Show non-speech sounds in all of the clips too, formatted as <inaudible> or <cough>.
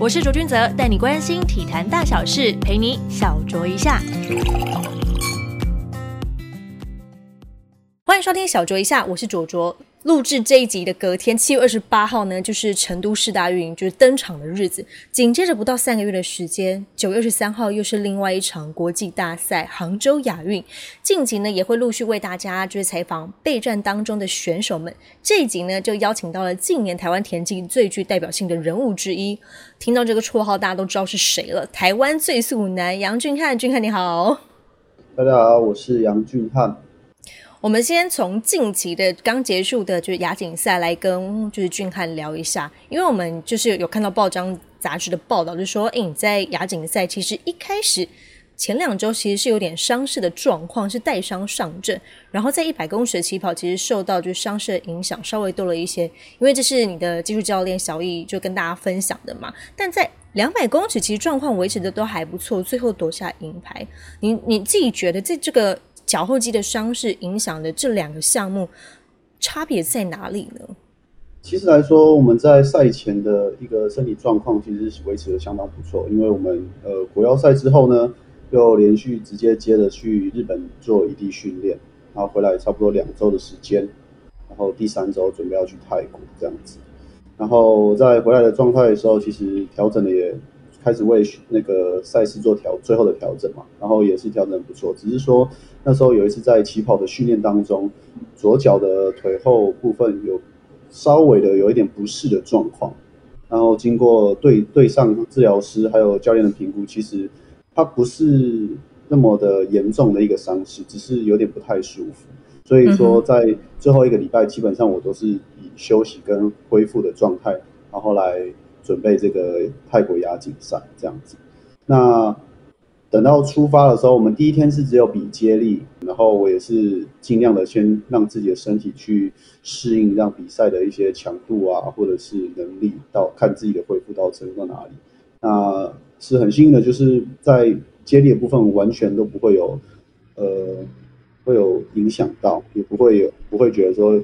我是卓君泽，带你关心体坛大小事，陪你小酌一下。欢迎收听小酌一下，我是卓卓。录制这一集的隔天，七月二十八号呢，就是成都市大运就是登场的日子。紧接着不到三个月的时间，九月二十三号又是另外一场国际大赛——杭州亚运。近期呢，也会陆续为大家就是采访备战当中的选手们。这一集呢，就邀请到了近年台湾田径最具代表性的人物之一。听到这个绰号，大家都知道是谁了——台湾最速男杨俊汉。俊汉你好，大家好，我是杨俊汉。我们先从近期的刚结束的，就是亚锦赛来跟就是俊汉聊一下，因为我们就是有看到报章杂志的报道，就说，哎，你在亚锦赛其实一开始前两周其实是有点伤势的状况，是带伤上阵，然后在一百公尺的起跑其实受到就是伤势的影响稍微多了一些，因为这是你的技术教练小易就跟大家分享的嘛，但在两百公尺其实状况维持的都还不错，最后夺下银牌，你你自己觉得在这个。脚后肌的伤势影响的这两个项目差别在哪里呢？其实来说，我们在赛前的一个身体状况其实是维持的相当不错，因为我们呃国腰赛之后呢，又连续直接接着去日本做异地训练，然后回来差不多两周的时间，然后第三周准备要去泰国这样子，然后在回来的状态的时候，其实调整的也。开始为那个赛事做调最后的调整嘛，然后也是调整不错，只是说那时候有一次在起跑的训练当中，左脚的腿后部分有稍微的有一点不适的状况，然后经过对对上治疗师还有教练的评估，其实它不是那么的严重的一个伤势，只是有点不太舒服，所以说在最后一个礼拜基本上我都是以休息跟恢复的状态，然后来。准备这个泰国亚锦赛这样子，那等到出发的时候，我们第一天是只有比接力，然后我也是尽量的先让自己的身体去适应，让比赛的一些强度啊，或者是能力到看自己的恢复到程度到哪里。那是很幸运的，就是在接力的部分完全都不会有呃会有影响到，也不会有不会觉得说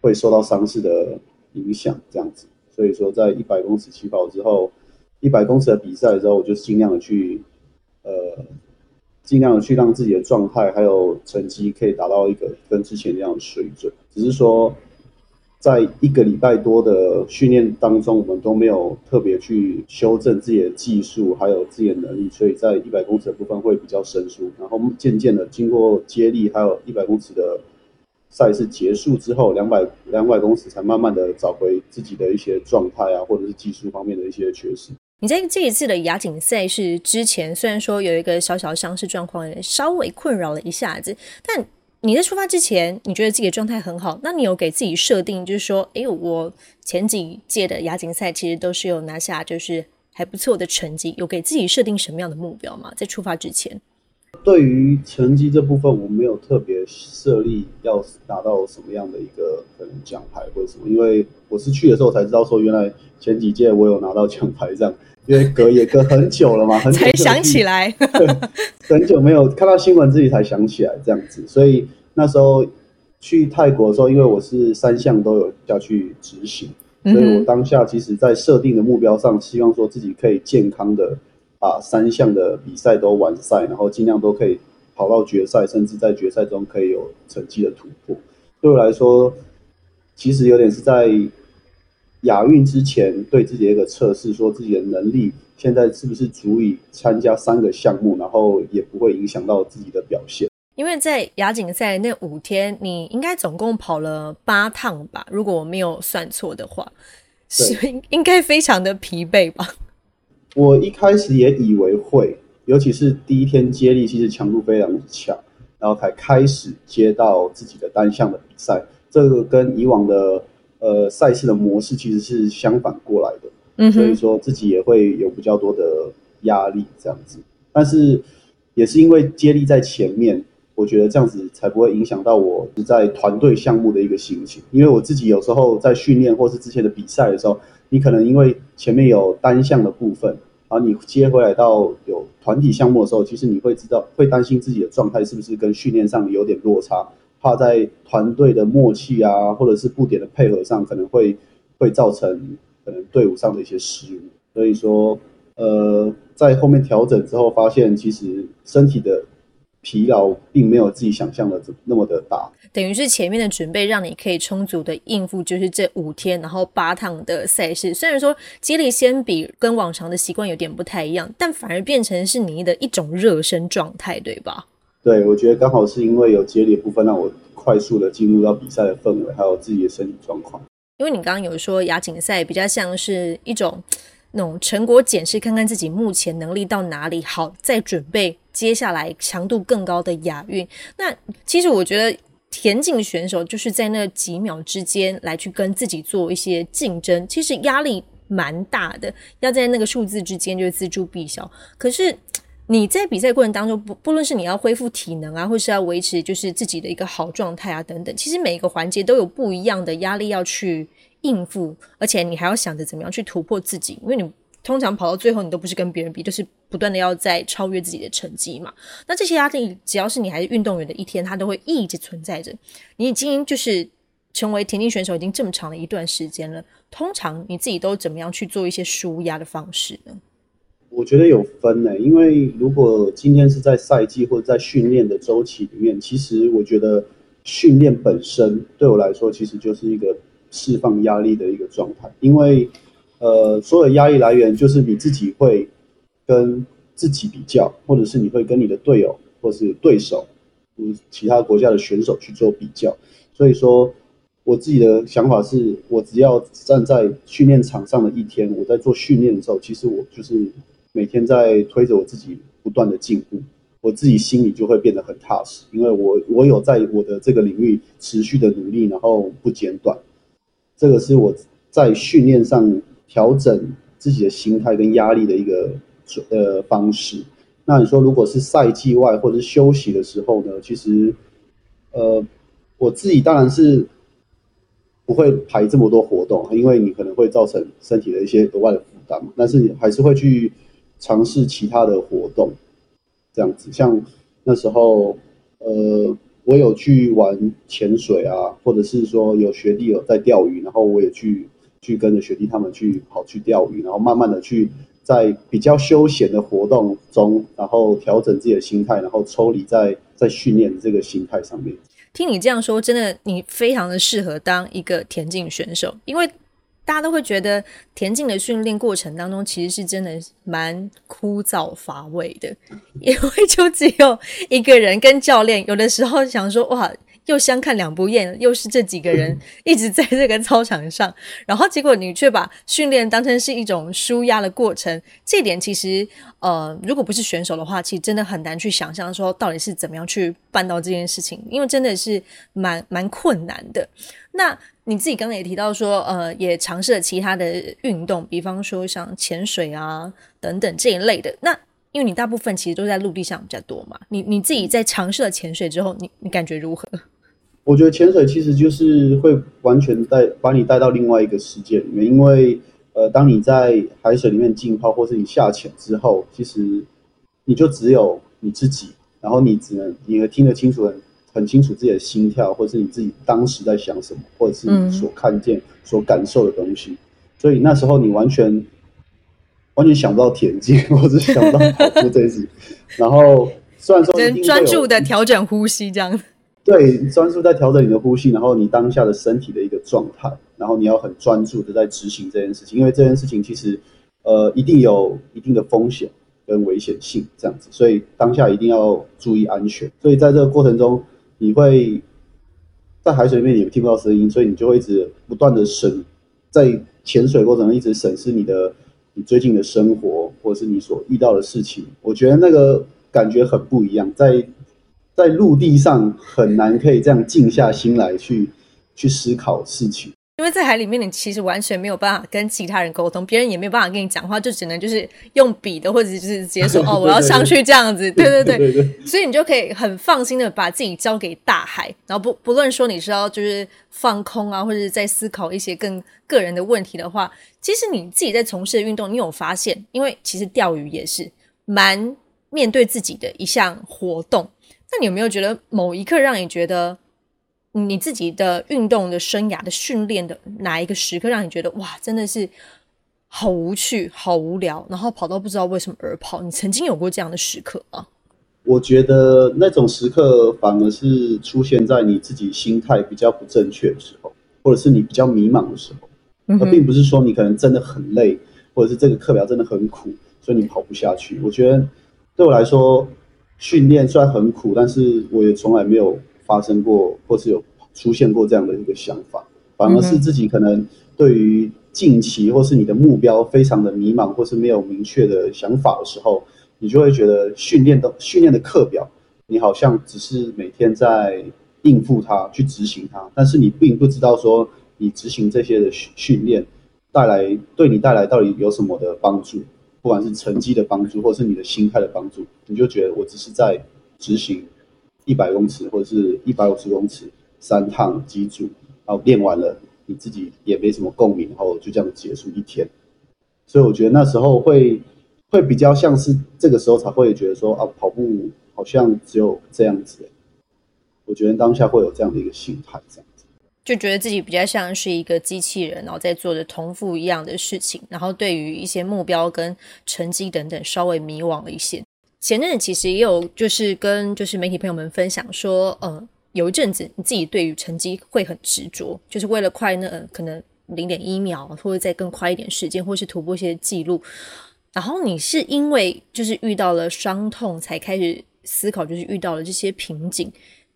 会受到伤势的影响这样子。所以说，在一百公尺起跑之后，一百公尺的比赛的时候，我就尽量的去，呃，尽量的去让自己的状态还有成绩可以达到一个跟之前一样的水准。只是说，在一个礼拜多的训练当中，我们都没有特别去修正自己的技术还有自己的能力，所以在一百公尺的部分会比较生疏。然后渐渐的，经过接力还有一百公尺的。赛事结束之后，两百两百公尺才慢慢的找回自己的一些状态啊，或者是技术方面的一些缺失。你在这一次的亚锦赛事之前，虽然说有一个小小的伤势状况，稍微困扰了一下子，但你在出发之前，你觉得自己的状态很好，那你有给自己设定，就是说，哎，我前几届的亚锦赛其实都是有拿下，就是还不错的成绩，有给自己设定什么样的目标吗？在出发之前？对于成绩这部分，我没有特别设立要拿到什么样的一个可能奖牌或者什么，因为我是去的时候才知道说，原来前几届我有拿到奖牌这样，因为隔也隔很久了嘛，<laughs> 很久才想起来，<laughs> 很久没有看到新闻自己才想起来这样子，所以那时候去泰国的时候，因为我是三项都有要去执行，所以我当下其实在设定的目标上，希望说自己可以健康的。把三项的比赛都完赛，然后尽量都可以跑到决赛，甚至在决赛中可以有成绩的突破。对我来说，其实有点是在亚运之前对自己的一个测试，说自己的能力现在是不是足以参加三个项目，然后也不会影响到自己的表现。因为在亚锦赛那五天，你应该总共跑了八趟吧？如果我没有算错的话，是应该非常的疲惫吧？我一开始也以为会，尤其是第一天接力，其实强度非常强，然后才开始接到自己的单项的比赛，这个跟以往的呃赛事的模式其实是相反过来的，嗯，所以说自己也会有比较多的压力这样子，但是也是因为接力在前面，我觉得这样子才不会影响到我在团队项目的一个心情，因为我自己有时候在训练或是之前的比赛的时候。你可能因为前面有单项的部分，然后你接回来到有团体项目的时候，其实你会知道会担心自己的状态是不是跟训练上有点落差，怕在团队的默契啊，或者是布点的配合上可能会会造成可能队伍上的一些失误。所以说，呃，在后面调整之后，发现其实身体的疲劳并没有自己想象的那么的大。等于是前面的准备让你可以充足的应付，就是这五天，然后八趟的赛事。虽然说接力先比跟往常的习惯有点不太一样，但反而变成是你的一种热身状态，对吧？对，我觉得刚好是因为有接力部分，让我快速的进入到比赛的氛围，还有自己的身体状况。因为你刚刚有说亚锦赛比较像是一种那种成果检视，看看自己目前能力到哪里，好再准备接下来强度更高的亚运。那其实我觉得。田径选手就是在那几秒之间来去跟自己做一些竞争，其实压力蛮大的，要在那个数字之间就锱铢必较。可是你在比赛过程当中，不不论是你要恢复体能啊，或是要维持就是自己的一个好状态啊等等，其实每一个环节都有不一样的压力要去应付，而且你还要想着怎么样去突破自己，因为你。通常跑到最后，你都不是跟别人比，就是不断的要在超越自己的成绩嘛。那这些压力，只要是你还是运动员的一天，它都会一直存在着。你已经就是成为田径选手已经这么长的一段时间了，通常你自己都怎么样去做一些舒压的方式呢？我觉得有分呢，因为如果今天是在赛季或者在训练的周期里面，其实我觉得训练本身对我来说，其实就是一个释放压力的一个状态，因为。呃，所有压力来源就是你自己会跟自己比较，或者是你会跟你的队友或是对手，嗯，其他国家的选手去做比较。所以说，我自己的想法是，我只要站在训练场上的一天，我在做训练的时候，其实我就是每天在推着我自己不断的进步，我自己心里就会变得很踏实，因为我我有在我的这个领域持续的努力，然后不间断。这个是我在训练上。调整自己的心态跟压力的一个呃方式。那你说，如果是赛季外或者是休息的时候呢？其实，呃，我自己当然是不会排这么多活动，因为你可能会造成身体的一些额外的负担。但是你还是会去尝试其他的活动，这样子。像那时候，呃，我有去玩潜水啊，或者是说有学弟有在钓鱼，然后我也去。去跟着学弟他们去跑去钓鱼，然后慢慢的去在比较休闲的活动中，然后调整自己的心态，然后抽离在在训练这个心态上面。听你这样说，真的你非常的适合当一个田径选手，因为大家都会觉得田径的训练过程当中其实是真的蛮枯燥乏味的，因为就只有一个人跟教练，有的时候想说哇。又相看两不厌，又是这几个人一直在这个操场上，然后结果你却把训练当成是一种舒压的过程，这点其实呃，如果不是选手的话，其实真的很难去想象说到底是怎么样去办到这件事情，因为真的是蛮蛮困难的。那你自己刚才也提到说，呃，也尝试了其他的运动，比方说像潜水啊等等这一类的，那。因为你大部分其实都在陆地上比较多嘛，你你自己在尝试了潜水之后，你你感觉如何？我觉得潜水其实就是会完全带把你带到另外一个世界里面，因为呃，当你在海水里面浸泡或是你下潜之后，其实你就只有你自己，然后你只能你听得清楚很很清楚自己的心跳，或是你自己当时在想什么，或者是你所看见、所感受的东西，所以那时候你完全。完全想不到田径，或者想不到 <laughs> 跑步这件事。然后虽然说专注的调整呼吸这样，<laughs> 对，专注在调整你的呼吸，然后你当下的身体的一个状态，然后你要很专注的在执行这件事情，因为这件事情其实呃一定有一定的风险跟危险性这样子，所以当下一定要注意安全。所以在这个过程中，你会在海水里面也听不到声音，所以你就会一直不断的审，在潜水过程中一直审视你的。你最近的生活，或者是你所遇到的事情，我觉得那个感觉很不一样。在在陆地上很难可以这样静下心来去去思考事情，因为在海里面，你其实完全没有办法跟其他人沟通，别人也没有办法跟你讲话，就只能就是用笔的，或者就是直接说 <laughs> 哦，我要上去这样子。对对对，所以你就可以很放心的把自己交给大海，然后不不论说你是要就是放空啊，或者是在思考一些更个人的问题的话。其实你自己在从事的运动，你有发现？因为其实钓鱼也是蛮面对自己的一项活动。那你有没有觉得某一刻让你觉得你自己的运动的生涯的训练的哪一个时刻让你觉得哇，真的是好无趣、好无聊，然后跑到不知道为什么而跑。你曾经有过这样的时刻吗？我觉得那种时刻反而是出现在你自己心态比较不正确的时候，或者是你比较迷茫的时候，而并不是说你可能真的很累，或者是这个课表真的很苦，所以你跑不下去。我觉得对我来说，训练虽然很苦，但是我也从来没有发生过，或是有出现过这样的一个想法，反而是自己可能对于近期或是你的目标非常的迷茫，或是没有明确的想法的时候。你就会觉得训练的训练的课表，你好像只是每天在应付它，去执行它，但是你并不知道说你执行这些的训训练带来对你带来到底有什么的帮助，不管是成绩的帮助，或是你的心态的帮助，你就觉得我只是在执行一百公尺或者是一百五十公尺三趟几组，然后练完了，你自己也没什么共鸣，然后就这样结束一天。所以我觉得那时候会。会比较像是这个时候才会觉得说啊，跑步好像只有这样子。我觉得当下会有这样的一个心态，这样就觉得自己比较像是一个机器人，然后在做着重复一样的事情，然后对于一些目标跟成绩等等稍微迷惘了一些。前阵子其实也有就是跟就是媒体朋友们分享说，呃，有一阵子你自己对于成绩会很执着，就是为了快那可能零点一秒，或者再更快一点时间，或是突破一些记录。然后你是因为就是遇到了伤痛，才开始思考，就是遇到了这些瓶颈。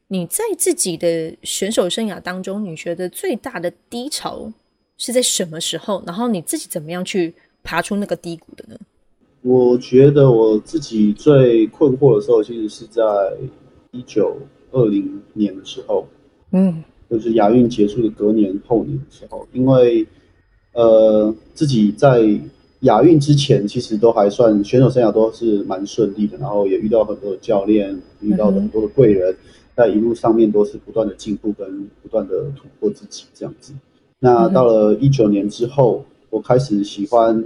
你在自己的选手生涯当中，你觉得最大的低潮是在什么时候？然后你自己怎么样去爬出那个低谷的呢？我觉得我自己最困惑的时候，其实是在一九二零年的时候，嗯，就是亚运结束的隔年后年的时候，因为呃自己在。亚运之前其实都还算选手生涯都是蛮顺利的，然后也遇到很多的教练，遇到很多的贵人，在一路上面都是不断的进步跟不断的突破自己这样子。那到了一九年之后，我开始喜欢，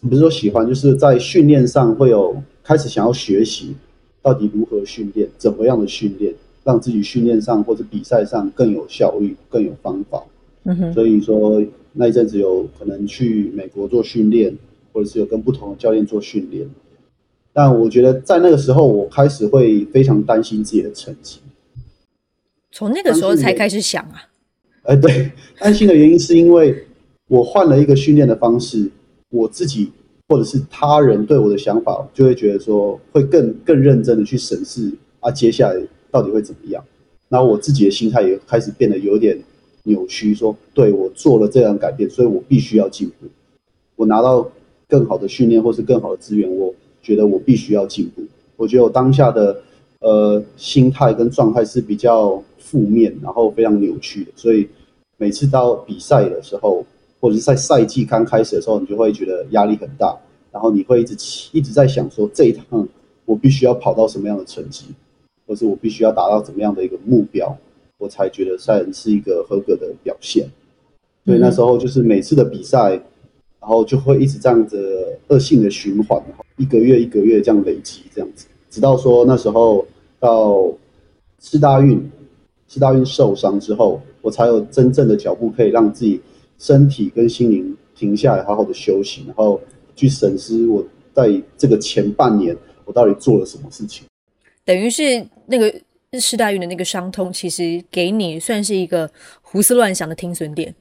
不是说喜欢，就是在训练上会有开始想要学习，到底如何训练，怎么样的训练，让自己训练上或者比赛上更有效率、更有方法。嗯哼，所以说那一阵子有可能去美国做训练。或者是有跟不同的教练做训练，但我觉得在那个时候，我开始会非常担心自己的成绩。从那个时候才开始想啊？哎，对，担心的原因是因为我换了一个训练的方式，我自己或者是他人对我的想法，就会觉得说会更更认真的去审视啊，接下来到底会怎么样？然后我自己的心态也开始变得有点扭曲，说对我做了这样改变，所以我必须要进步，我拿到。更好的训练或是更好的资源，我觉得我必须要进步。我觉得我当下的呃心态跟状态是比较负面，然后非常扭曲的。所以每次到比赛的时候，或者是在赛季刚开始的时候，你就会觉得压力很大，然后你会一直一直在想说这一趟我必须要跑到什么样的成绩，或是我必须要达到怎么样的一个目标，我才觉得赛人是一个合格的表现。所以那时候就是每次的比赛。然后就会一直这样子恶性的循环，一个月一个月这样累积，这样子，直到说那时候到四大运，四大运受伤之后，我才有真正的脚步可以让自己身体跟心灵停下来，好好的休息，然后去审视我在这个前半年我到底做了什么事情。等于是那个四大运的那个伤痛，其实给你算是一个胡思乱想的停损点。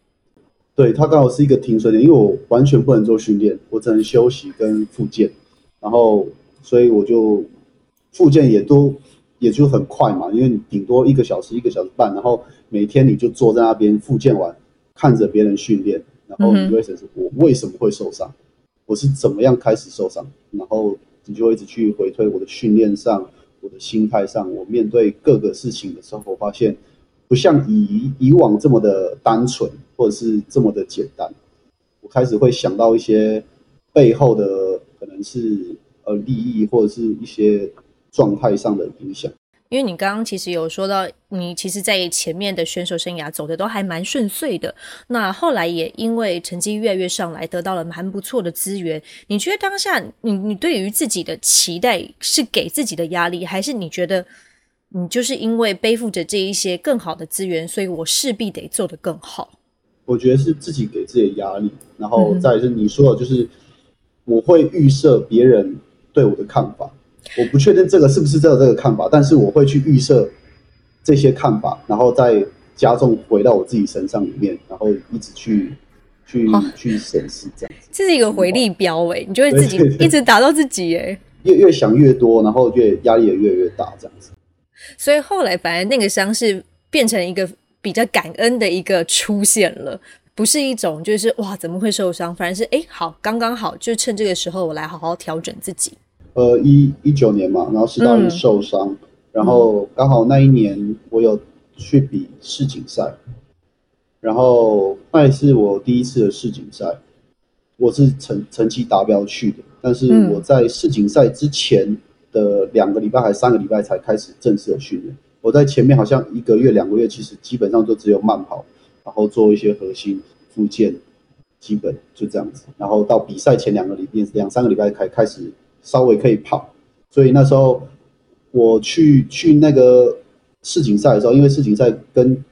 对它刚好是一个停损点，因为我完全不能做训练，我只能休息跟复健，然后所以我就复健也都也就很快嘛，因为你顶多一个小时一个小时半，然后每天你就坐在那边复健完，看着别人训练，然后你就会审视我为什么会受伤，我是怎么样开始受伤，然后你就会一直去回推我的训练上，我的心态上，我面对各个事情的时候，我发现。不像以以往这么的单纯，或者是这么的简单。我开始会想到一些背后的可能是呃利益，或者是一些状态上的影响。因为你刚刚其实有说到，你其实，在前面的选手生涯走的都还蛮顺遂的。那后来也因为成绩越来越上来，得到了蛮不错的资源。你觉得当下你你对于自己的期待是给自己的压力，还是你觉得？你就是因为背负着这一些更好的资源，所以我势必得做得更好。我觉得是自己给自己的压力，然后再是你说的，就是我会预设别人对我的看法，我不确定这个是不是这个这个看法，但是我会去预设这些看法，然后再加重回到我自己身上里面，然后一直去去去审视这样子。这是一个回力标哎，你就会自己一直打到自己哎，越越想越多，然后越压力也越来越大这样子。所以后来反而那个伤是变成一个。比较感恩的一个出现了，不是一种就是哇怎么会受伤，反而是哎好刚刚好，就趁这个时候我来好好调整自己。呃，一一九年嘛，然后斯大林受伤，然后刚好那一年我有去比世锦赛，然后那也是我第一次的世锦赛，我是成成绩达标去的，但是我在世锦赛之前的两个礼拜还三个礼拜才开始正式的训练。我在前面好像一个月、两个月，其实基本上都只有慢跑，然后做一些核心、附件，基本就这样子。然后到比赛前两个礼拜、两三个礼拜开开始稍微可以跑。所以那时候我去去那个世锦赛的时候，因为世锦赛跟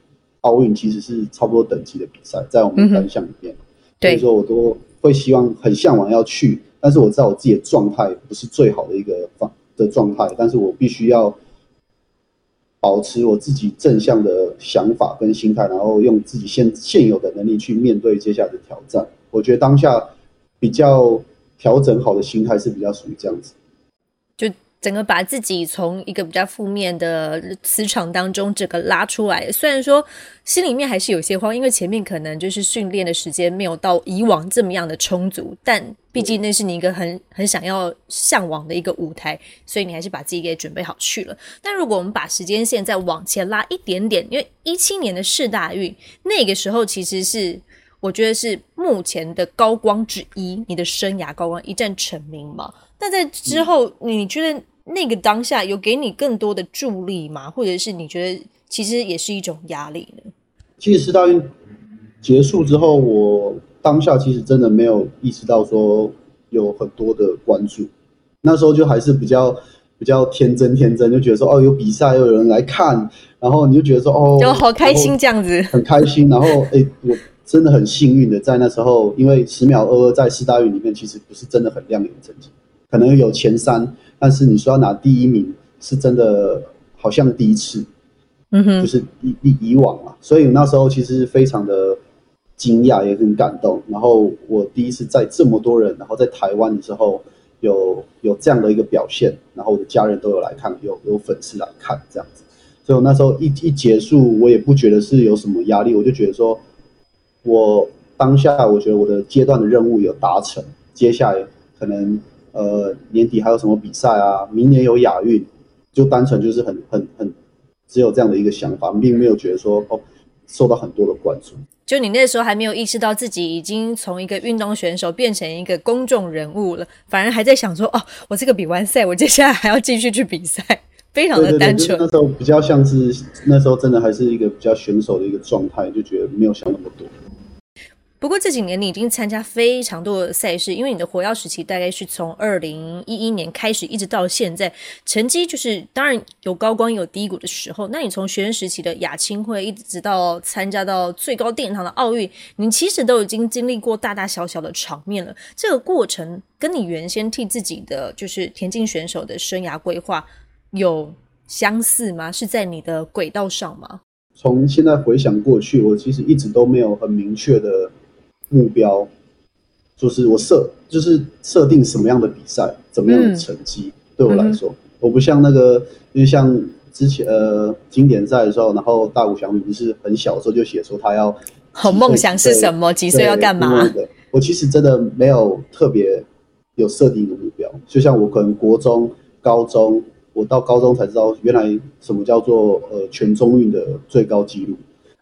奥运其实是差不多等级的比赛，在我们单项里面，所以说我都会希望很向往要去。但是我知道我自己的状态不是最好的一个方的状态，但是我必须要。保持我自己正向的想法跟心态，然后用自己现现有的能力去面对接下来的挑战。我觉得当下比较调整好的心态是比较属于这样子。就。整个把自己从一个比较负面的磁场当中整个拉出来，虽然说心里面还是有些慌，因为前面可能就是训练的时间没有到以往这么样的充足，但毕竟那是你一个很很想要向往的一个舞台，所以你还是把自己给准备好去了。但如果我们把时间线再往前拉一点点，因为一七年的世大运那个时候其实是我觉得是目前的高光之一，你的生涯高光一战成名嘛。但在之后，你觉得？那个当下有给你更多的助力吗？或者是你觉得其实也是一种压力呢？其实世大运结束之后，我当下其实真的没有意识到说有很多的关注。那时候就还是比较比较天真天真，就觉得说哦有比赛又有人来看，然后你就觉得说哦就好开心这样子，很开心。然后哎，我真的很幸运的在那时候，因为十秒二二在四大运里面其实不是真的很亮眼的成绩，可能有前三。但是你说要拿第一名，是真的好像第一次，嗯哼，就是以以以往嘛，所以那时候其实非常的惊讶，也很感动。然后我第一次在这么多人，然后在台湾的时候有有这样的一个表现，然后我的家人都有来看，有有粉丝来看这样子。所以我那时候一一结束，我也不觉得是有什么压力，我就觉得说，我当下我觉得我的阶段的任务有达成，接下来可能。呃，年底还有什么比赛啊？明年有亚运，就单纯就是很很很，只有这样的一个想法，并没有觉得说哦，受到很多的关注。就你那时候还没有意识到自己已经从一个运动选手变成一个公众人物了，反而还在想说哦，我这个比完赛，我接下来还要继续去比赛，<laughs> 非常的单纯。那时候比较像是那时候真的还是一个比较选手的一个状态，就觉得没有想那么多。不过这几年你已经参加非常多的赛事，因为你的火药时期大概是从二零一一年开始，一直到现在，成绩就是当然有高光有低谷的时候。那你从学生时期的亚青会，一直到参加到最高殿堂的奥运，你其实都已经经历过大大小小的场面了。这个过程跟你原先替自己的就是田径选手的生涯规划有相似吗？是在你的轨道上吗？从现在回想过去，我其实一直都没有很明确的。目标就是我设，就是设定什么样的比赛，怎么样的成绩。对我来说，我不像那个，因为像之前呃经典赛的时候，然后大谷翔平不是很小的时候就写说他要，<laughs> 好梦想是什么？几岁要干嘛？我其实真的没有特别有设定一个目标。就像我可能国中、高中，我到高中才知道原来什么叫做呃全中运的最高纪录，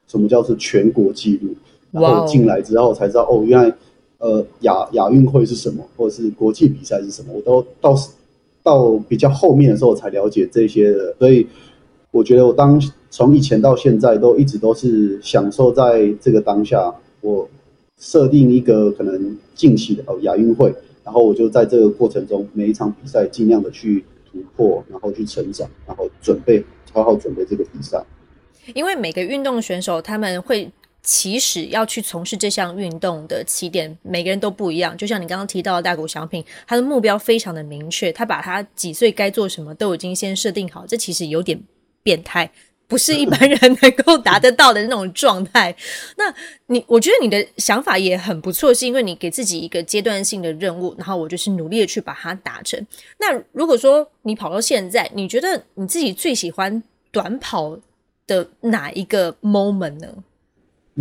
什么叫做全国纪录。然后进来之后才知道哦，原来呃亚亚运会是什么，或者是国际比赛是什么，我都到到比较后面的时候才了解这些的。所以我觉得我当从以前到现在都一直都是享受在这个当下。我设定一个可能近期的哦亚运会，然后我就在这个过程中每一场比赛尽量的去突破，然后去成长，然后准备好好准备这个比赛。因为每个运动选手他们会。其实要去从事这项运动的起点，每个人都不一样。就像你刚刚提到的大谷翔平，他的目标非常的明确，他把他几岁该做什么都已经先设定好，这其实有点变态。不是一般人能够达得到的那种状态。<laughs> 那你，我觉得你的想法也很不错，是因为你给自己一个阶段性的任务，然后我就是努力的去把它达成。那如果说你跑到现在，你觉得你自己最喜欢短跑的哪一个 moment 呢？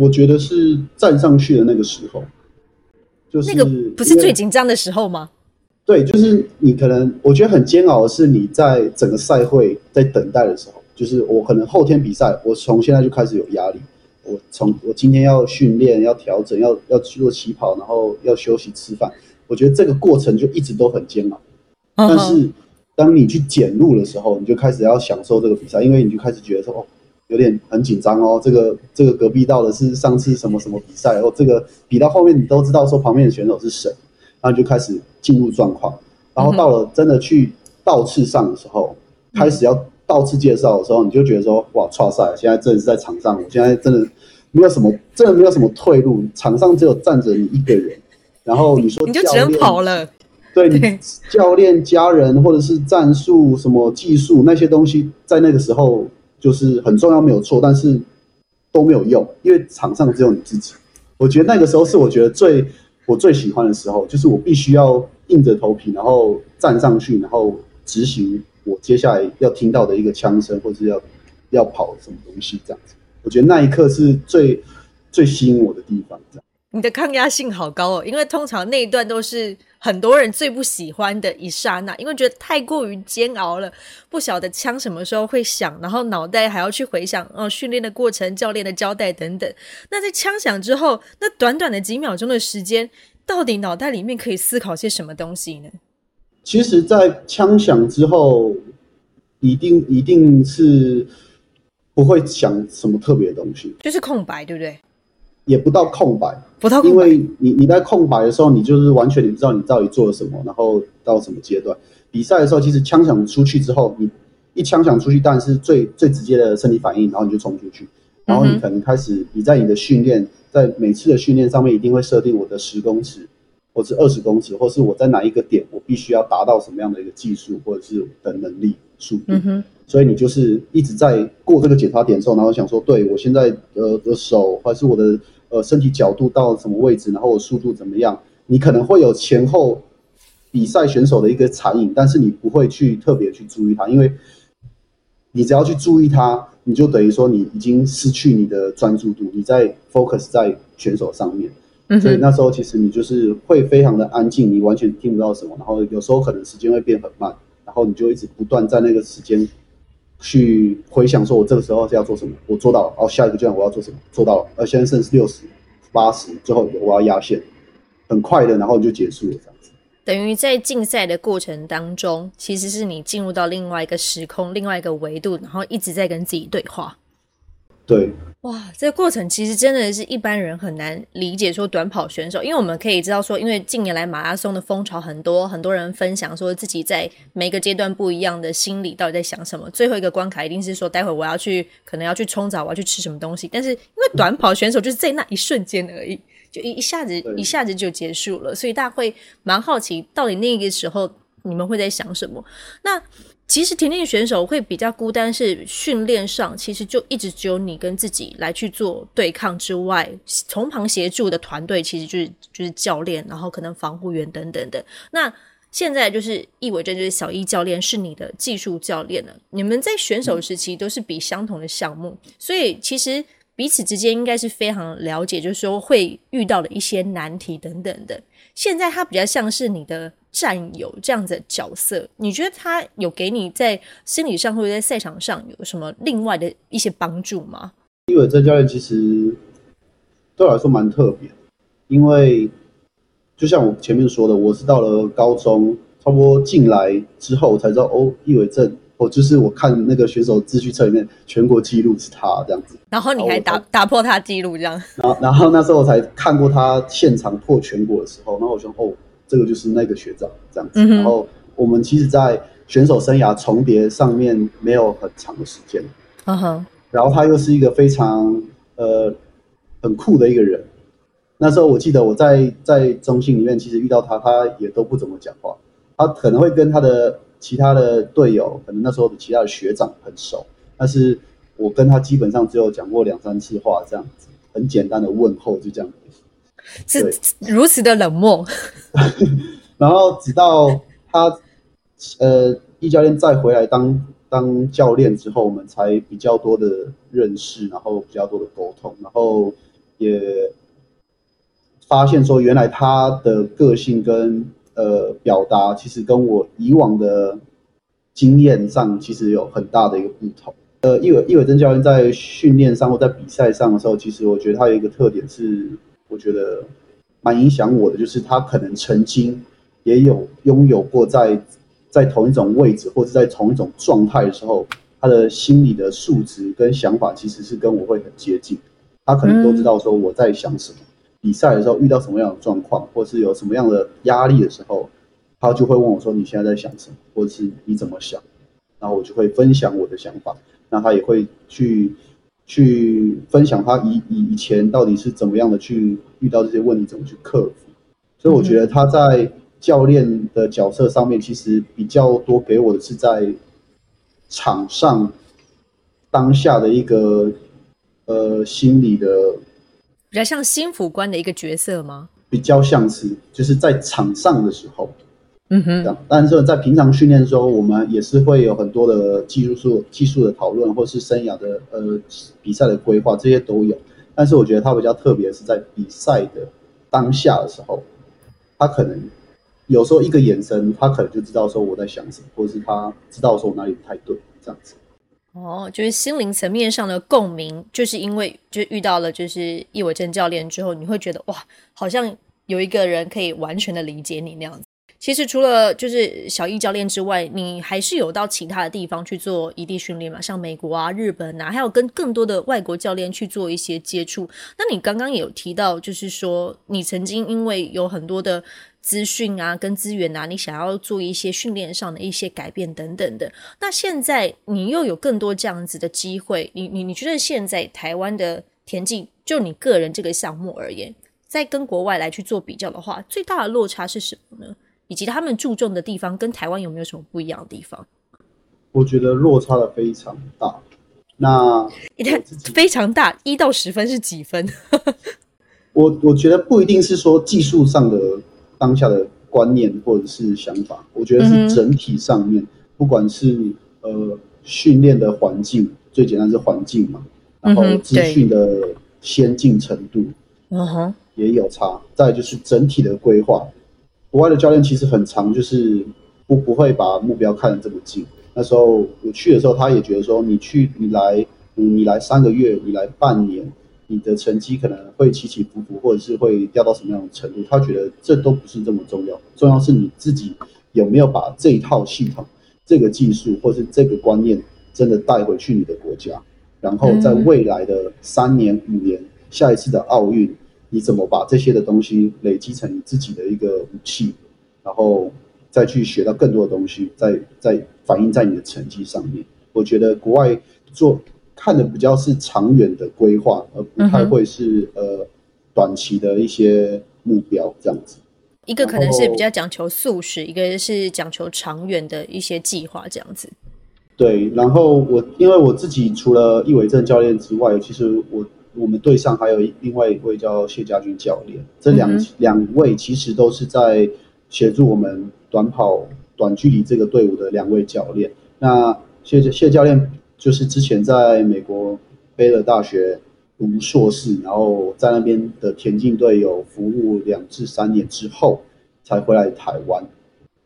我觉得是站上去的那个时候，就是那个不是最紧张的时候吗？对，就是你可能我觉得很煎熬的是你在整个赛会在等待的时候。就是我可能后天比赛，我从现在就开始有压力。我从我今天要训练、要调整、要要去做起跑，然后要休息吃饭。我觉得这个过程就一直都很煎熬。但是当你去减路的时候，你就开始要享受这个比赛，因为你就开始觉得说哦，有点很紧张哦。这个这个隔壁到的是上次什么什么比赛哦，这个比到后面你都知道说旁边的选手是谁，然后就开始进入状况。然后到了真的去倒次上的时候，开始要。倒次介绍的时候，你就觉得说，哇，超赛！现在真的是在场上，我现在真的没有什么，真的没有什么退路，场上只有站着你一个人。然后你说，你就只能跑了。对你，教练、家人或者是战术、什么技术那些东西，在那个时候就是很重要，没有错，但是都没有用，因为场上只有你自己。我觉得那个时候是我觉得最我最喜欢的时候，就是我必须要硬着头皮，然后站上去，然后执行。我接下来要听到的一个枪声，或者要要跑什么东西，这样子，我觉得那一刻是最最吸引我的地方。你的抗压性好高哦，因为通常那一段都是很多人最不喜欢的一刹那，因为觉得太过于煎熬了，不晓得枪什么时候会响，然后脑袋还要去回想哦训练的过程、教练的交代等等。那在枪响之后，那短短的几秒钟的时间，到底脑袋里面可以思考些什么东西呢？其实，在枪响之后，一定一定是不会想什么特别的东西，就是空白，对不对？也不到空白，不到，因为你你在空白的时候，你就是完全你不知道你到底做了什么，然后到什么阶段。比赛的时候，其实枪响出去之后，你一枪响出去，当然是最最直接的身体反应，然后你就冲出去，然后你可能开始你在你的训练，在每次的训练上面一定会设定我的十公尺。或是二十公尺，或是我在哪一个点，我必须要达到什么样的一个技术，或者是的能力速度。所以你就是一直在过这个检查点的时候，然后想说，对我现在呃的手，还是我的呃身体角度到什么位置，然后我速度怎么样？你可能会有前后比赛选手的一个残影，但是你不会去特别去注意它，因为你只要去注意它，你就等于说你已经失去你的专注度，你在 focus 在选手上面。所以那时候其实你就是会非常的安静，你完全听不到什么，然后有时候可能时间会变很慢，然后你就一直不断在那个时间去回想，说我这个时候是要做什么，我做到了，哦，下一个阶段我要做什么，做到了，呃，现在剩六十八十，最后我要压线，很快的，然后就结束了这样子。等于在竞赛的过程当中，其实是你进入到另外一个时空、另外一个维度，然后一直在跟自己对话。对。哇，这个过程其实真的是一般人很难理解。说短跑选手，因为我们可以知道说，因为近年来马拉松的风潮很多，很多人分享说自己在每个阶段不一样的心理到底在想什么。最后一个关卡一定是说，待会我要去，可能要去冲澡，我要去吃什么东西。但是因为短跑选手就是在那一瞬间而已，就一一下子一下子就结束了，所以大家会蛮好奇，到底那个时候你们会在想什么？那。其实田径选手会比较孤单，是训练上其实就一直只有你跟自己来去做对抗之外，从旁协助的团队其实就是就是教练，然后可能防护员等等的。那现在就是易伟正就是小易教练是你的技术教练了。你们在选手时期都是比相同的项目，所以其实彼此之间应该是非常了解，就是说会遇到的一些难题等等的。现在他比较像是你的。战友这样子的角色，你觉得他有给你在心理上或者在赛场上有什么另外的一些帮助吗？因为这教练其实对我来说蛮特别，因为就像我前面说的，我是到了高中差不多进来之后才知道哦，易伟正，哦，就是我看那个选手秩序册里面全国纪录是他这样子，然后你还打打破他纪录这样，然后然后那时候我才看过他现场破全国的时候，然后我说哦。这个就是那个学长这样子，然后我们其实，在选手生涯重叠上面没有很长的时间，嗯哼，然后他又是一个非常呃很酷的一个人。那时候我记得我在在中信里面，其实遇到他，他也都不怎么讲话。他可能会跟他的其他的队友，可能那时候的其他的学长很熟，但是我跟他基本上只有讲过两三次话，这样子很简单的问候，就这样。是如此的冷漠。<laughs> 然后直到他呃，易教练再回来当当教练之后，我们才比较多的认识，然后比较多的沟通，然后也。发现说，原来他的个性跟呃表达，其实跟我以往的经验上，其实有很大的一个不同。呃，易伟易伟珍教练在训练上或在比赛上的时候，其实我觉得他有一个特点是，我觉得蛮影响我的，就是他可能曾经也有拥有过在在同一种位置或者在同一种状态的时候，他的心理的数值跟想法其实是跟我会很接近。他可能都知道说我在想什么。比赛的时候遇到什么样的状况，或是有什么样的压力的时候，他就会问我说：“你现在在想什么？或者是你怎么想？”然后我就会分享我的想法，那他也会去去分享他以以以前到底是怎么样的去遇到这些问题，怎么去克服。所以我觉得他在教练的角色上面，其实比较多给我的是在场上当下的一个呃心理的。比较像心腹官的一个角色吗？比较像是，就是在场上的时候，嗯哼。但是，在平常训练的时候，我们也是会有很多的技术、术技术的讨论，或是生涯的呃比赛的规划，这些都有。但是，我觉得他比较特别是在比赛的当下的时候，他可能有时候一个眼神，他可能就知道说我在想什么，或者是他知道说我哪里不太对，这样子。哦，就是心灵层面上的共鸣，就是因为就遇到了就是易伟珍教练之后，你会觉得哇，好像有一个人可以完全的理解你那样子。其实除了就是小易教练之外，你还是有到其他的地方去做异地训练嘛？像美国啊、日本啊，还有跟更多的外国教练去做一些接触。那你刚刚有提到，就是说你曾经因为有很多的。资讯啊，跟资源啊，你想要做一些训练上的一些改变等等的。那现在你又有更多这样子的机会，你你你觉得现在台湾的田径，就你个人这个项目而言，在跟国外来去做比较的话，最大的落差是什么呢？以及他们注重的地方跟台湾有没有什么不一样的地方？我觉得落差的非常大。那非常大，一到十分是几分？<laughs> 我我觉得不一定是说技术上的。当下的观念或者是想法，我觉得是整体上面，不管是呃训练的环境，最简单是环境嘛，然后资讯的先进程度，嗯哼，也有差。再就是整体的规划，国外的教练其实很长，就是不不会把目标看得这么近。那时候我去的时候，他也觉得说，你去你来，你来三个月，你来半年。你的成绩可能会起起伏伏，或者是会掉到什么样的程度？他觉得这都不是这么重要，重要是你自己有没有把这一套系统、这个技术或是这个观念真的带回去你的国家，然后在未来的三年、五年，下一次的奥运，你怎么把这些的东西累积成你自己的一个武器，然后再去学到更多的东西，再再反映在你的成绩上面。我觉得国外做。看的比较是长远的规划，而不太会是呃短期的一些目标这样子。一个可能是比较讲求速食，一个是讲求长远的一些计划这样子。对，然后我因为我自己除了易伟正教练之外，其实我我们队上还有另外一位叫谢家军教练，这两两位其实都是在协助我们短跑短距离这个队伍的两位教练。那谢谢教练。就是之前在美国贝勒大学读硕士，然后在那边的田径队有服务两至三年之后，才回来台湾，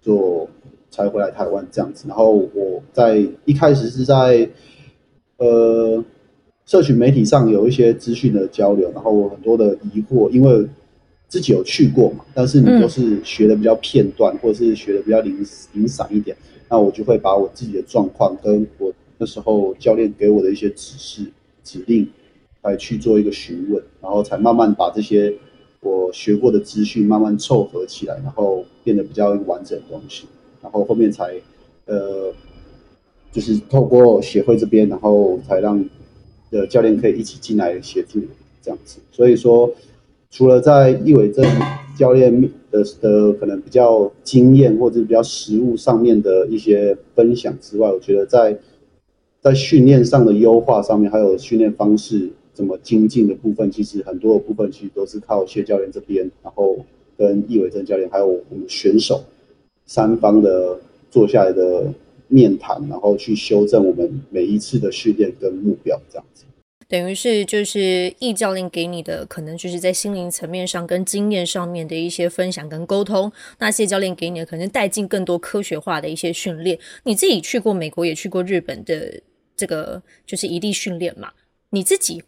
就才回来台湾这样子。然后我在一开始是在呃社群媒体上有一些资讯的交流，然后我很多的疑惑，因为自己有去过嘛，但是你都是学的比较片段，或者是学的比较零零散一点，那我就会把我自己的状况跟我。那时候教练给我的一些指示、指令，来去做一个询问，然后才慢慢把这些我学过的资讯慢慢凑合起来，然后变得比较完整的东西，然后后面才呃，就是透过协会这边，然后才让的教练可以一起进来协助这样子。所以说，除了在易伟正教练的的可能比较经验或者比较实务上面的一些分享之外，我觉得在在训练上的优化上面，还有训练方式怎么精进的部分，其实很多的部分其实都是靠谢教练这边，然后跟易伟正教练还有我们选手三方的坐下来的面谈，然后去修正我们每一次的训练跟目标这样子。等于是就是易教练给你的，可能就是在心灵层面上跟经验上面的一些分享跟沟通。那谢教练给你的，可能带进更多科学化的一些训练。你自己去过美国，也去过日本的这个就是异地训练嘛？你自己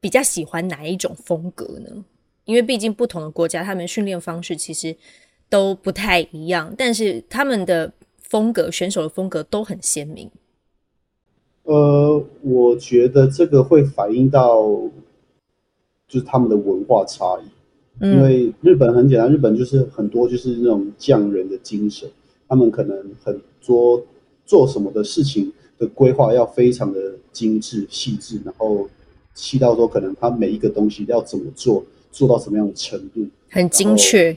比较喜欢哪一种风格呢？因为毕竟不同的国家，他们训练方式其实都不太一样，但是他们的风格、选手的风格都很鲜明。呃，我觉得这个会反映到就是他们的文化差异，因为日本很简单，日本就是很多就是那种匠人的精神，他们可能很多做什么的事情的规划要非常的精致细致，然后细到说可能他每一个东西要怎么做，做到什么样的程度，很精确，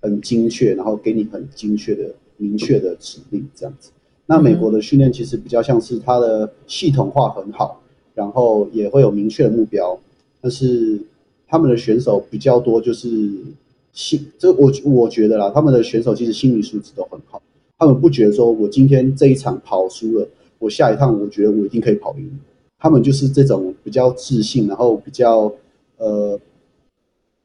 很精确，然后给你很精确的明确的指令，这样子。那美国的训练其实比较像是它的系统化很好，然后也会有明确的目标，但是他们的选手比较多就是心，这我我觉得啦，他们的选手其实心理素质都很好，他们不觉得说我今天这一场跑输了，我下一趟我觉得我一定可以跑赢，他们就是这种比较自信，然后比较呃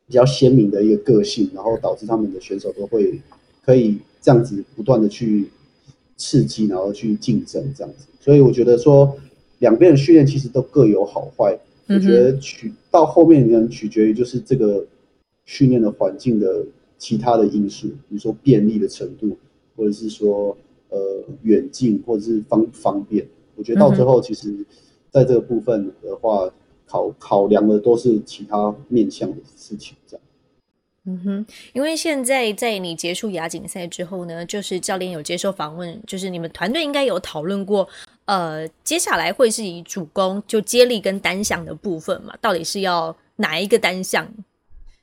比较鲜明的一个个性，然后导致他们的选手都会可以这样子不断的去。刺激，然后去竞争这样子，所以我觉得说两边的训练其实都各有好坏。我觉得取到后面能取决于就是这个训练的环境的其他的因素，比如说便利的程度，或者是说呃远近，或者是方方便。我觉得到最后其实在这个部分的话，考考量的都是其他面向的事情这样。嗯哼，因为现在在你结束亚锦赛之后呢，就是教练有接受访问，就是你们团队应该有讨论过，呃，接下来会是以主攻就接力跟单项的部分嘛，到底是要哪一个单项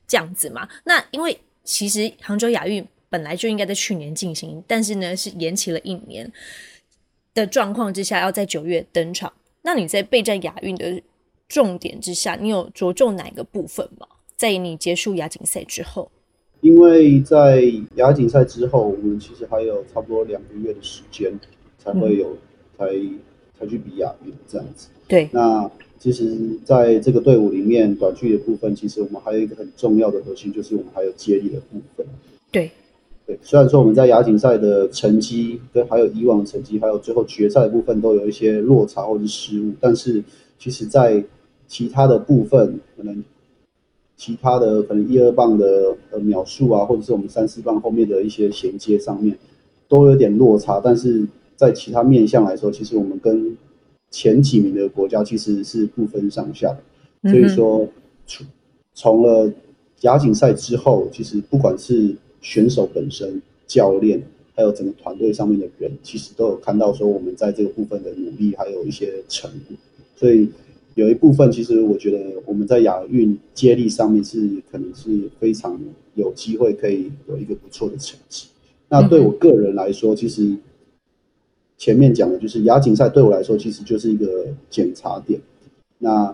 这样子嘛？那因为其实杭州亚运本来就应该在去年进行，但是呢是延期了一年的状况之下，要在九月登场。那你在备战亚运的重点之下，你有着重哪个部分吗？在你结束亚锦赛之后，因为在亚锦赛之后，我们其实还有差不多两个月的时间才会有才才去比亚运这样子。对，那其实在这个队伍里面，短距离的部分，其实我们还有一个很重要的核心，就是我们还有接力的部分。对，对，虽然说我们在亚锦赛的成绩跟还有以往的成绩，还有最后决赛的部分都有一些落差或者是失误，但是其实在其他的部分可能。其他的可能一二棒的呃秒数啊，或者是我们三四棒后面的一些衔接上面，都有点落差。但是在其他面向来说，其实我们跟前几名的国家其实是不分上下的。所以说，从从了亚锦赛之后，其实不管是选手本身、教练，还有整个团队上面的人，其实都有看到说我们在这个部分的努力，还有一些成果。所以。有一部分，其实我觉得我们在亚运接力上面是可能是非常有机会可以有一个不错的成绩。那对我个人来说，其实前面讲的就是亚锦赛对我来说其实就是一个检查点。那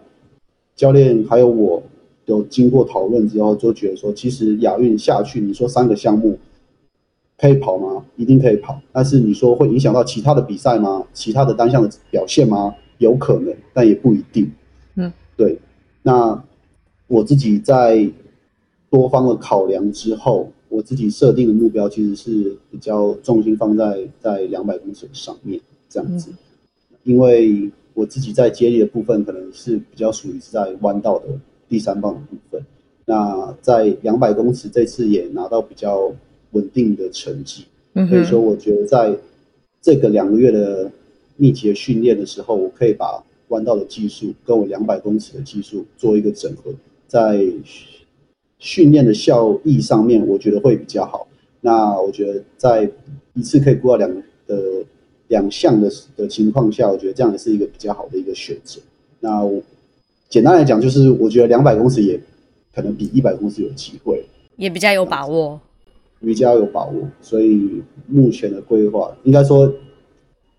教练还有我有经过讨论之后，就觉得说，其实亚运下去，你说三个项目可以跑吗？一定可以跑。但是你说会影响到其他的比赛吗？其他的单项的表现吗？有可能，但也不一定。嗯，对。那我自己在多方的考量之后，我自己设定的目标其实是比较重心放在在两百公尺上面这样子，因为我自己在接力的部分可能是比较属于是在弯道的第三棒的部分。那在两百公尺这次也拿到比较稳定的成绩，所以说我觉得在这个两个月的。密集的训练的时候，我可以把弯道的技术跟我两百公尺的技术做一个整合，在训练的效益上面，我觉得会比较好。那我觉得在一次可以顾到两的两项的的情况下，我觉得这样也是一个比较好的一个选择。那我简单来讲，就是我觉得两百公尺也可能比一百公尺有机会，也比较有把握，比较有把握。所以目前的规划，应该说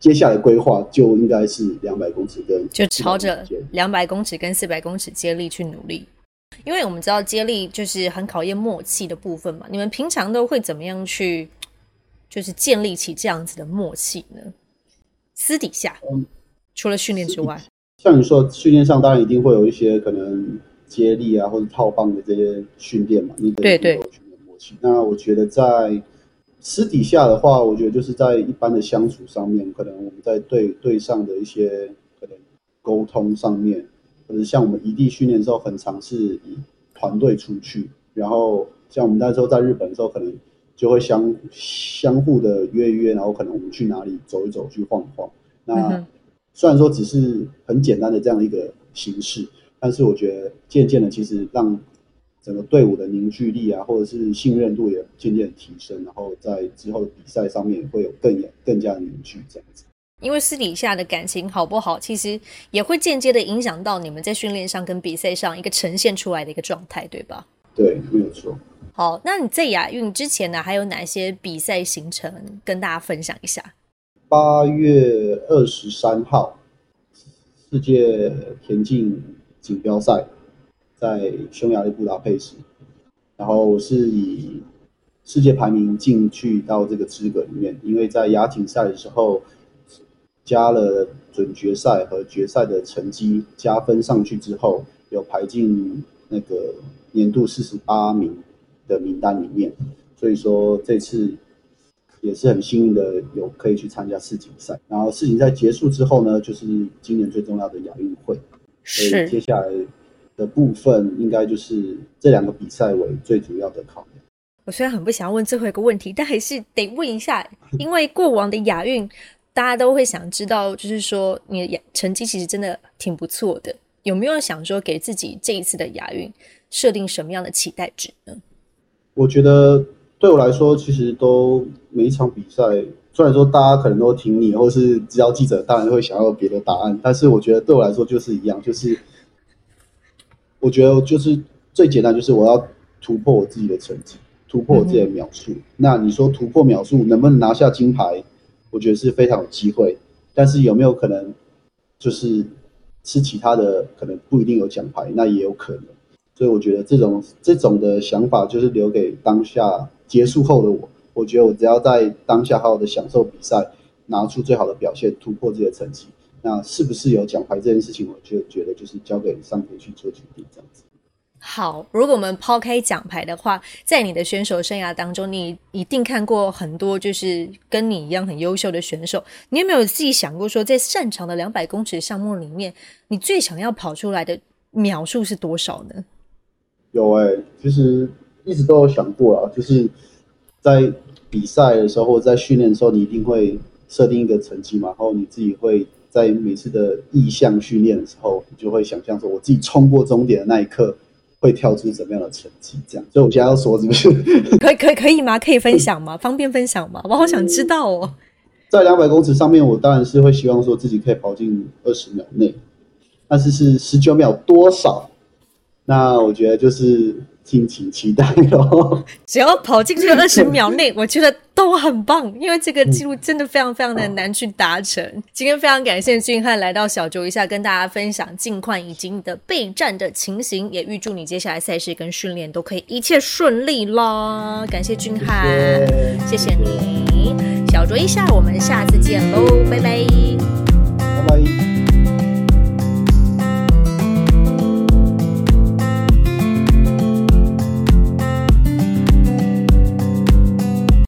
接下来规划就应该是两百公尺跟就朝着两百公尺跟四百公尺接力去努力。因为我们知道接力就是很考验默契的部分嘛，你们平常都会怎么样去，就是建立起这样子的默契呢？私底下，除了训练之外，像你说训练上当然一定会有一些可能接力啊或者套棒的这些训练嘛，你对对训练默契。那我觉得在私底下的话，我觉得就是在一般的相处上面，可能我们在对对上的一些可能沟通上面。或者像我们异地训练的时候，很常是以团队出去，然后像我们那时候在日本的时候，可能就会相相互的约约，然后可能我们去哪里走一走，去晃一晃。那虽然说只是很简单的这样一个形式，但是我觉得渐渐的，其实让整个队伍的凝聚力啊，或者是信任度也渐渐提升，然后在之后的比赛上面会有更更加凝聚这样子。因为私底下的感情好不好，其实也会间接的影响到你们在训练上跟比赛上一个呈现出来的一个状态，对吧？对，没有错。好，那你在亚运之前呢，还有哪些比赛行程跟大家分享一下？八月二十三号，世界田径锦标赛在匈牙利布达佩斯，然后是以世界排名进去到这个资格里面，因为在亚锦赛的时候。加了准决赛和决赛的成绩加分上去之后，有排进那个年度四十八名的名单里面，所以说这次也是很幸运的有可以去参加世锦赛。然后世锦赛结束之后呢，就是今年最重要的亚运会，所以接下来的部分应该就是这两个比赛为最主要的考量。我虽然很不想要问最后一个问题，但还是得问一下，<laughs> 因为过往的亚运。大家都会想知道，就是说你的成绩其实真的挺不错的，有没有想说给自己这一次的亚运设定什么样的期待值呢？我觉得对我来说，其实都每一场比赛，虽然说大家可能都挺你，或是只要记者当然会想要别的答案，但是我觉得对我来说就是一样，就是我觉得就是最简单，就是我要突破我自己的成绩，突破我自己的秒数。那你说突破秒数能不能拿下金牌？我觉得是非常有机会，但是有没有可能，就是是其他的可能不一定有奖牌，那也有可能。所以我觉得这种这种的想法就是留给当下结束后的我。我觉得我只要在当下好好的享受比赛，拿出最好的表现，突破自己的成绩，那是不是有奖牌这件事情，我就觉得就是交给上天去做决定这样子。好，如果我们抛开奖牌的话，在你的选手生涯当中，你一定看过很多就是跟你一样很优秀的选手。你有没有自己想过说，在擅长的两百公尺项目里面，你最想要跑出来的秒数是多少呢？有哎，其实一直都有想过啊，就是在比赛的时候或者在训练的时候，你一定会设定一个成绩嘛，然后你自己会在每次的意向训练的时候，你就会想象说，我自己冲过终点的那一刻。会跳出怎么样的成绩？这样，所以我现在要说是不是？<laughs> 可以可以可以吗？可以分享吗？方便分享吗？我好想知道哦。在两百公尺上面，我当然是会希望说自己可以跑进二十秒内，但是是十九秒多少？那我觉得就是。敬请期待喽！<laughs> 只要跑进去二十秒内，<laughs> 我觉得都很棒，因为这个记录真的非常非常的难去达成。今天非常感谢俊汉来到小酌一下，跟大家分享近况以及你的备战的情形，也预祝你接下来赛事跟训练都可以一切顺利啦！感谢俊汉，谢谢你，小酌一下，我们下次见喽，拜拜。